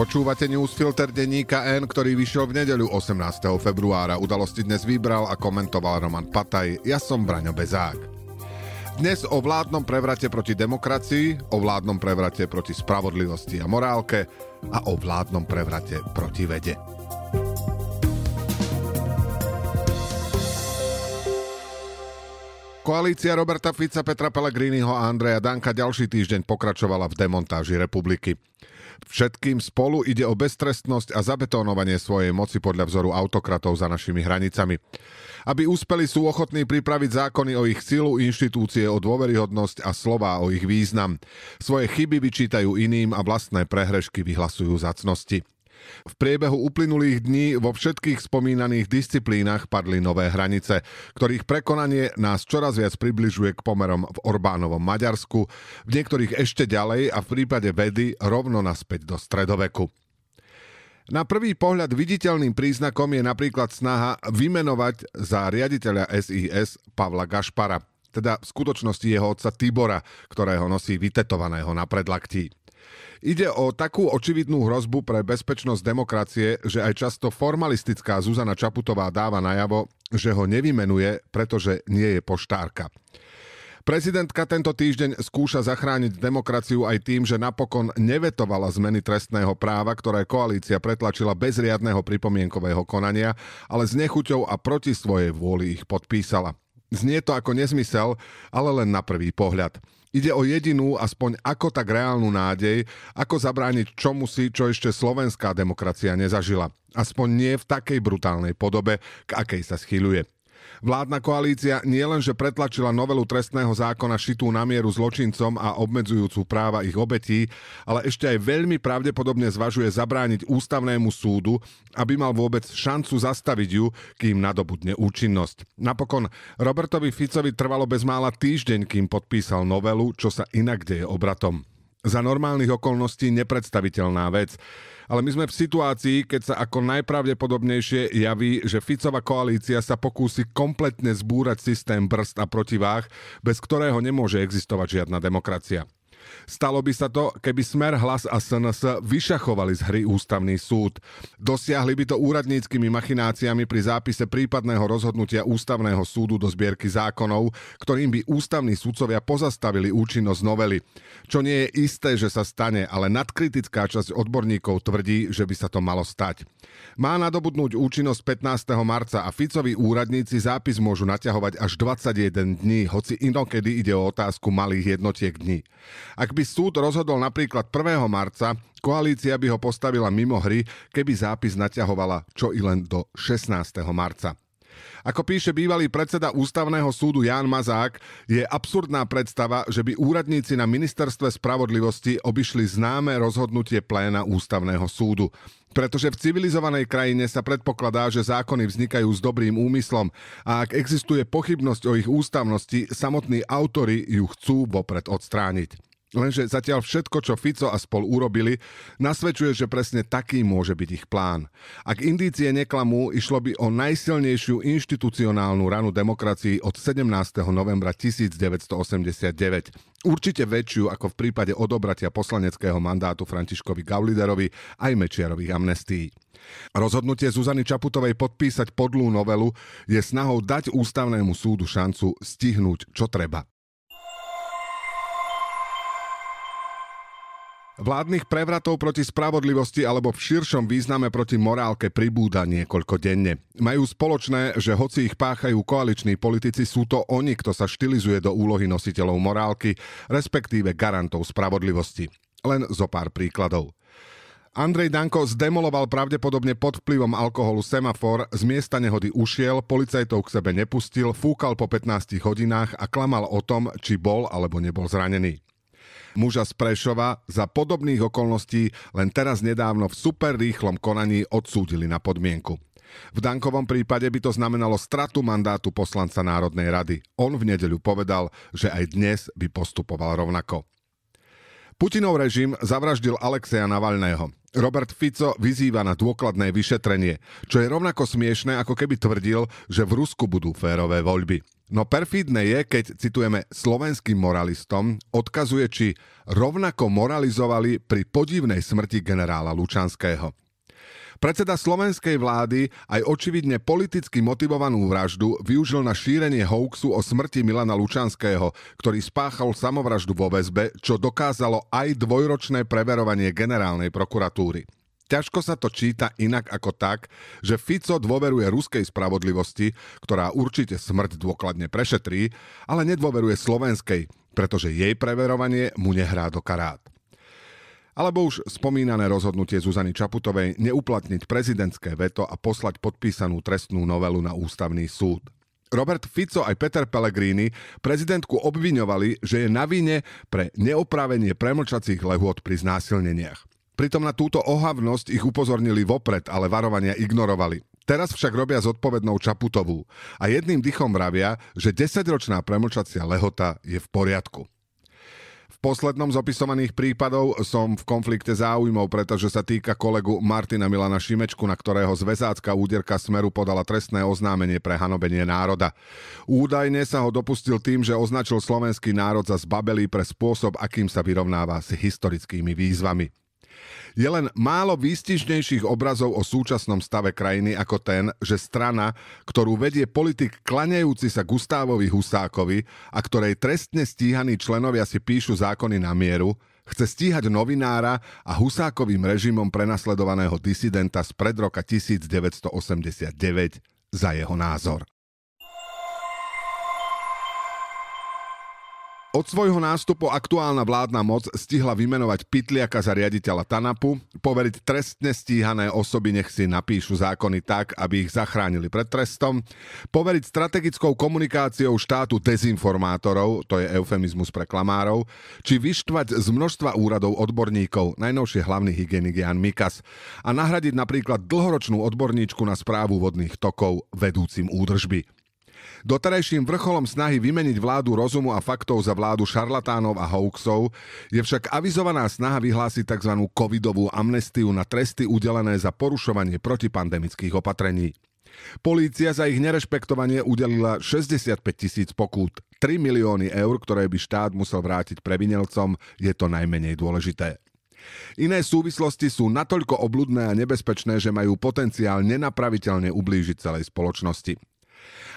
Počúvate newsfilter denníka N, ktorý vyšiel v nedeľu 18. februára. Udalosti dnes vybral a komentoval Roman Pataj. Ja som Braňo Bezák. Dnes o vládnom prevrate proti demokracii, o vládnom prevrate proti spravodlivosti a morálke a o vládnom prevrate proti vede. Koalícia Roberta Fica, Petra Pellegriniho a Andreja Danka ďalší týždeň pokračovala v demontáži republiky. Všetkým spolu ide o beztrestnosť a zabetónovanie svojej moci podľa vzoru autokratov za našimi hranicami. Aby úspeli, sú ochotní pripraviť zákony o ich silu, inštitúcie o dôveryhodnosť a slová o ich význam. Svoje chyby vyčítajú iným a vlastné prehrešky vyhlasujú za cnosti. V priebehu uplynulých dní vo všetkých spomínaných disciplínach padli nové hranice, ktorých prekonanie nás čoraz viac približuje k pomerom v Orbánovom Maďarsku, v niektorých ešte ďalej a v prípade vedy rovno naspäť do stredoveku. Na prvý pohľad viditeľným príznakom je napríklad snaha vymenovať za riaditeľa SIS Pavla Gašpara, teda v skutočnosti jeho otca Tibora, ktorého nosí vytetovaného na predlaktí. Ide o takú očividnú hrozbu pre bezpečnosť demokracie, že aj často formalistická Zuzana Čaputová dáva najavo, že ho nevymenuje, pretože nie je poštárka. Prezidentka tento týždeň skúša zachrániť demokraciu aj tým, že napokon nevetovala zmeny trestného práva, ktoré koalícia pretlačila bez riadneho pripomienkového konania, ale s nechuťou a proti svojej vôli ich podpísala. Znie to ako nezmysel, ale len na prvý pohľad. Ide o jedinú, aspoň ako tak reálnu nádej, ako zabrániť čomu si, čo ešte slovenská demokracia nezažila. Aspoň nie v takej brutálnej podobe, k akej sa schyluje. Vládna koalícia nielenže pretlačila novelu trestného zákona šitú na mieru zločincom a obmedzujúcu práva ich obetí, ale ešte aj veľmi pravdepodobne zvažuje zabrániť ústavnému súdu, aby mal vôbec šancu zastaviť ju, kým nadobudne účinnosť. Napokon Robertovi Ficovi trvalo bezmála týždeň, kým podpísal novelu, čo sa inak deje obratom. Za normálnych okolností nepredstaviteľná vec ale my sme v situácii, keď sa ako najpravdepodobnejšie javí, že Ficová koalícia sa pokúsi kompletne zbúrať systém brzd a protiváh, bez ktorého nemôže existovať žiadna demokracia. Stalo by sa to, keby Smer, Hlas a SNS vyšachovali z hry ústavný súd. Dosiahli by to úradníckými machináciami pri zápise prípadného rozhodnutia ústavného súdu do zbierky zákonov, ktorým by ústavní súdcovia pozastavili účinnosť novely. Čo nie je isté, že sa stane, ale nadkritická časť odborníkov tvrdí, že by sa to malo stať. Má nadobudnúť účinnosť 15. marca a Ficovi úradníci zápis môžu naťahovať až 21 dní, hoci inokedy ide o otázku malých jednotiek dní. Ak by súd rozhodol napríklad 1. marca, koalícia by ho postavila mimo hry, keby zápis naťahovala čo i len do 16. marca. Ako píše bývalý predseda Ústavného súdu Ján Mazák, je absurdná predstava, že by úradníci na ministerstve spravodlivosti obišli známe rozhodnutie pléna Ústavného súdu. Pretože v civilizovanej krajine sa predpokladá, že zákony vznikajú s dobrým úmyslom a ak existuje pochybnosť o ich ústavnosti, samotní autory ju chcú vopred odstrániť. Lenže zatiaľ všetko, čo Fico a spol urobili, nasvedčuje, že presne taký môže byť ich plán. Ak indície neklamú, išlo by o najsilnejšiu inštitucionálnu ranu demokracii od 17. novembra 1989. Určite väčšiu ako v prípade odobratia poslaneckého mandátu Františkovi Gauliderovi aj Mečiarových amnestií. Rozhodnutie Zuzany Čaputovej podpísať podlú novelu je snahou dať ústavnému súdu šancu stihnúť, čo treba. Vládnych prevratov proti spravodlivosti alebo v širšom význame proti morálke pribúda niekoľko denne. Majú spoločné, že hoci ich páchajú koaliční politici, sú to oni, kto sa štilizuje do úlohy nositeľov morálky, respektíve garantov spravodlivosti. Len zo pár príkladov. Andrej Danko zdemoloval pravdepodobne pod vplyvom alkoholu semafor, z miesta nehody ušiel, policajtov k sebe nepustil, fúkal po 15 hodinách a klamal o tom, či bol alebo nebol zranený muža z Prešova za podobných okolností len teraz nedávno v super rýchlom konaní odsúdili na podmienku. V Dankovom prípade by to znamenalo stratu mandátu poslanca Národnej rady. On v nedeľu povedal, že aj dnes by postupoval rovnako. Putinov režim zavraždil Alexeja Navalného. Robert Fico vyzýva na dôkladné vyšetrenie, čo je rovnako smiešné, ako keby tvrdil, že v Rusku budú férové voľby. No perfídne je, keď, citujeme, slovenským moralistom odkazuje, či rovnako moralizovali pri podivnej smrti generála Lučanského. Predseda slovenskej vlády aj očividne politicky motivovanú vraždu využil na šírenie hoaxu o smrti Milana Lučanského, ktorý spáchal samovraždu vo väzbe, čo dokázalo aj dvojročné preverovanie generálnej prokuratúry. Ťažko sa to číta inak ako tak, že Fico dôveruje ruskej spravodlivosti, ktorá určite smrť dôkladne prešetrí, ale nedôveruje slovenskej, pretože jej preverovanie mu nehrá do karát. Alebo už spomínané rozhodnutie Zuzany Čaputovej neuplatniť prezidentské veto a poslať podpísanú trestnú novelu na ústavný súd. Robert Fico aj Peter Pellegrini prezidentku obviňovali, že je na vine pre neoprávenie premlčacích lehôd pri znásilneniach. Pritom na túto ohavnosť ich upozornili vopred, ale varovania ignorovali. Teraz však robia zodpovednou Čaputovú a jedným dychom vravia, že 10-ročná premlčacia lehota je v poriadku poslednom z opisovaných prípadov som v konflikte záujmov, pretože sa týka kolegu Martina Milana Šimečku, na ktorého zväzácka úderka Smeru podala trestné oznámenie pre hanobenie národa. Údajne sa ho dopustil tým, že označil slovenský národ za zbabelý pre spôsob, akým sa vyrovnáva s historickými výzvami. Je len málo výstižnejších obrazov o súčasnom stave krajiny ako ten, že strana, ktorú vedie politik klaňajúci sa Gustávovi Husákovi a ktorej trestne stíhaní členovia si píšu zákony na mieru, chce stíhať novinára a Husákovým režimom prenasledovaného disidenta z pred roka 1989 za jeho názor. Od svojho nástupu aktuálna vládna moc stihla vymenovať Pitliaka za riaditeľa TANAPu, poveriť trestne stíhané osoby nech si napíšu zákony tak, aby ich zachránili pred trestom, poveriť strategickou komunikáciou štátu dezinformátorov, to je eufemizmus pre klamárov, či vyštvať z množstva úradov odborníkov, najnovšie hlavný hygienik Jan Mikas, a nahradiť napríklad dlhoročnú odborníčku na správu vodných tokov vedúcim údržby. Doterajším vrcholom snahy vymeniť vládu rozumu a faktov za vládu šarlatánov a hoaxov je však avizovaná snaha vyhlásiť tzv. covidovú amnestiu na tresty udelené za porušovanie protipandemických opatrení. Polícia za ich nerešpektovanie udelila 65 tisíc pokút. 3 milióny eur, ktoré by štát musel vrátiť previnelcom, je to najmenej dôležité. Iné súvislosti sú natoľko obludné a nebezpečné, že majú potenciál nenapraviteľne ublížiť celej spoločnosti.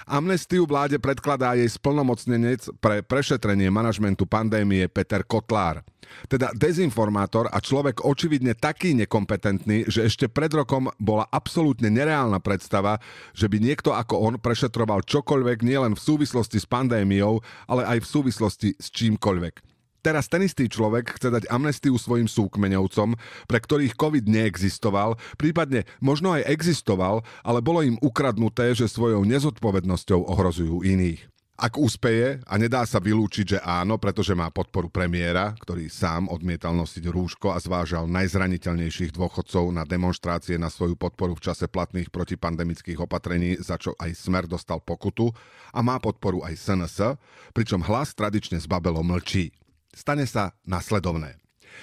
Amnestiu vláde predkladá jej splnomocnenec pre prešetrenie manažmentu pandémie Peter Kotlár. Teda dezinformátor a človek očividne taký nekompetentný, že ešte pred rokom bola absolútne nereálna predstava, že by niekto ako on prešetroval čokoľvek nielen v súvislosti s pandémiou, ale aj v súvislosti s čímkoľvek. Teraz ten istý človek chce dať amnestiu svojim súkmeňovcom, pre ktorých COVID neexistoval, prípadne možno aj existoval, ale bolo im ukradnuté, že svojou nezodpovednosťou ohrozujú iných. Ak úspeje, a nedá sa vylúčiť, že áno, pretože má podporu premiéra, ktorý sám odmietal nosiť rúško a zvážal najzraniteľnejších dôchodcov na demonstrácie na svoju podporu v čase platných protipandemických opatrení, za čo aj Smer dostal pokutu a má podporu aj SNS, pričom hlas tradične z mlčí stane sa nasledovné.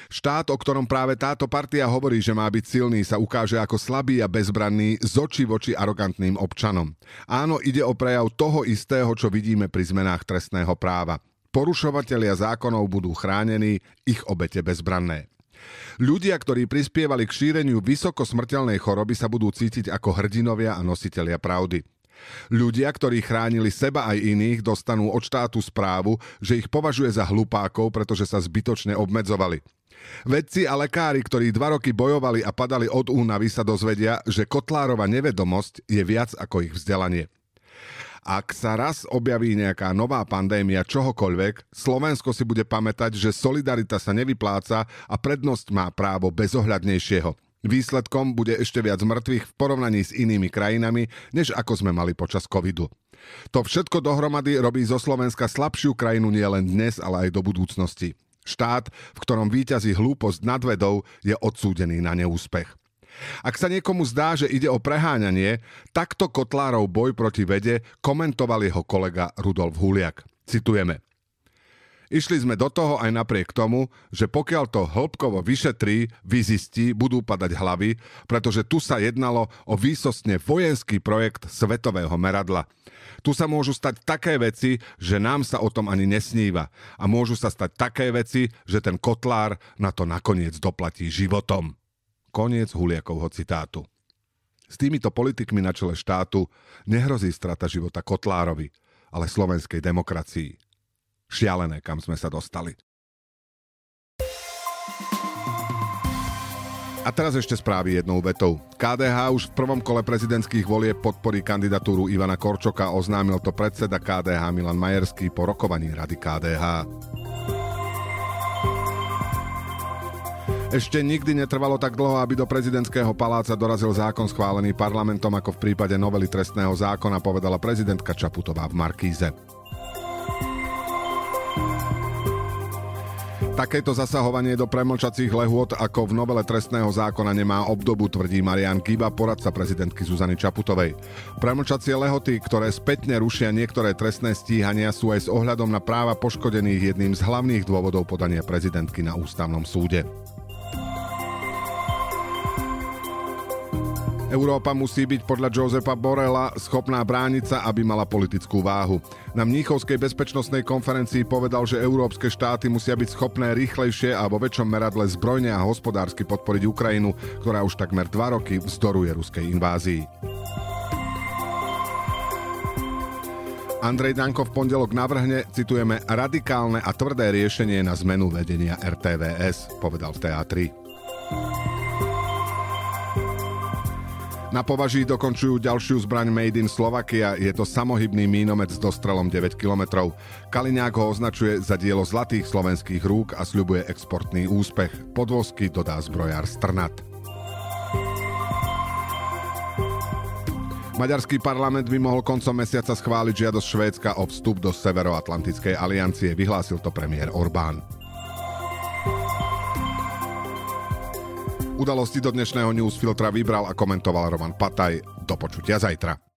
Štát, o ktorom práve táto partia hovorí, že má byť silný, sa ukáže ako slabý a bezbranný z oči voči arogantným občanom. Áno, ide o prejav toho istého, čo vidíme pri zmenách trestného práva. Porušovatelia zákonov budú chránení, ich obete bezbranné. Ľudia, ktorí prispievali k šíreniu vysoko smrteľnej choroby, sa budú cítiť ako hrdinovia a nositelia pravdy. Ľudia, ktorí chránili seba aj iných, dostanú od štátu správu, že ich považuje za hlupákov, pretože sa zbytočne obmedzovali. Vedci a lekári, ktorí dva roky bojovali a padali od únavy, sa dozvedia, že Kotlárova nevedomosť je viac ako ich vzdelanie. Ak sa raz objaví nejaká nová pandémia čohokoľvek, Slovensko si bude pamätať, že solidarita sa nevypláca a prednosť má právo bezohľadnejšieho. Výsledkom bude ešte viac mŕtvych v porovnaní s inými krajinami, než ako sme mali počas covidu. To všetko dohromady robí zo Slovenska slabšiu krajinu nielen dnes, ale aj do budúcnosti. Štát, v ktorom víťazí hlúposť nad vedou, je odsúdený na neúspech. Ak sa niekomu zdá, že ide o preháňanie, takto Kotlárov boj proti vede komentoval jeho kolega Rudolf Huliak. Citujeme. Išli sme do toho aj napriek tomu, že pokiaľ to hĺbkovo vyšetrí, vyzistí, budú padať hlavy, pretože tu sa jednalo o výsostne vojenský projekt svetového meradla. Tu sa môžu stať také veci, že nám sa o tom ani nesníva. A môžu sa stať také veci, že ten kotlár na to nakoniec doplatí životom. Koniec Huliakovho citátu. S týmito politikmi na čele štátu nehrozí strata života Kotlárovi, ale slovenskej demokracii. Šialené, kam sme sa dostali. A teraz ešte správy jednou vetou. KDH už v prvom kole prezidentských volieb podporí kandidatúru Ivana Korčoka, oznámil to predseda KDH Milan Majerský po rokovaní rady KDH. Ešte nikdy netrvalo tak dlho, aby do prezidentského paláca dorazil zákon schválený parlamentom, ako v prípade novely trestného zákona, povedala prezidentka Čaputová v Markíze. Takéto zasahovanie do premlčacích lehôd ako v novele trestného zákona nemá obdobu, tvrdí Marian Kiba, poradca prezidentky Zuzany Čaputovej. Premlčacie lehoty, ktoré spätne rušia niektoré trestné stíhania, sú aj s ohľadom na práva poškodených jedným z hlavných dôvodov podania prezidentky na ústavnom súde. Európa musí byť podľa Josepa Borela schopná brániť sa, aby mala politickú váhu. Na Mníchovskej bezpečnostnej konferencii povedal, že európske štáty musia byť schopné rýchlejšie a vo väčšom meradle zbrojne a hospodársky podporiť Ukrajinu, ktorá už takmer dva roky vzdoruje ruskej invázii. Andrej Danko v pondelok navrhne, citujeme, radikálne a tvrdé riešenie na zmenu vedenia RTVS, povedal v teatri. Na považí dokončujú ďalšiu zbraň Made in Slovakia. Je to samohybný mínomec s dostrelom 9 km. Kaliňák ho označuje za dielo zlatých slovenských rúk a sľubuje exportný úspech. Podvozky dodá zbrojár Strnat. Maďarský parlament by mohol koncom mesiaca schváliť žiadosť Švédska o vstup do Severoatlantickej aliancie, vyhlásil to premiér Orbán. Udalosti do dnešného newsfiltra vybral a komentoval Roman Pataj. Do počutia zajtra.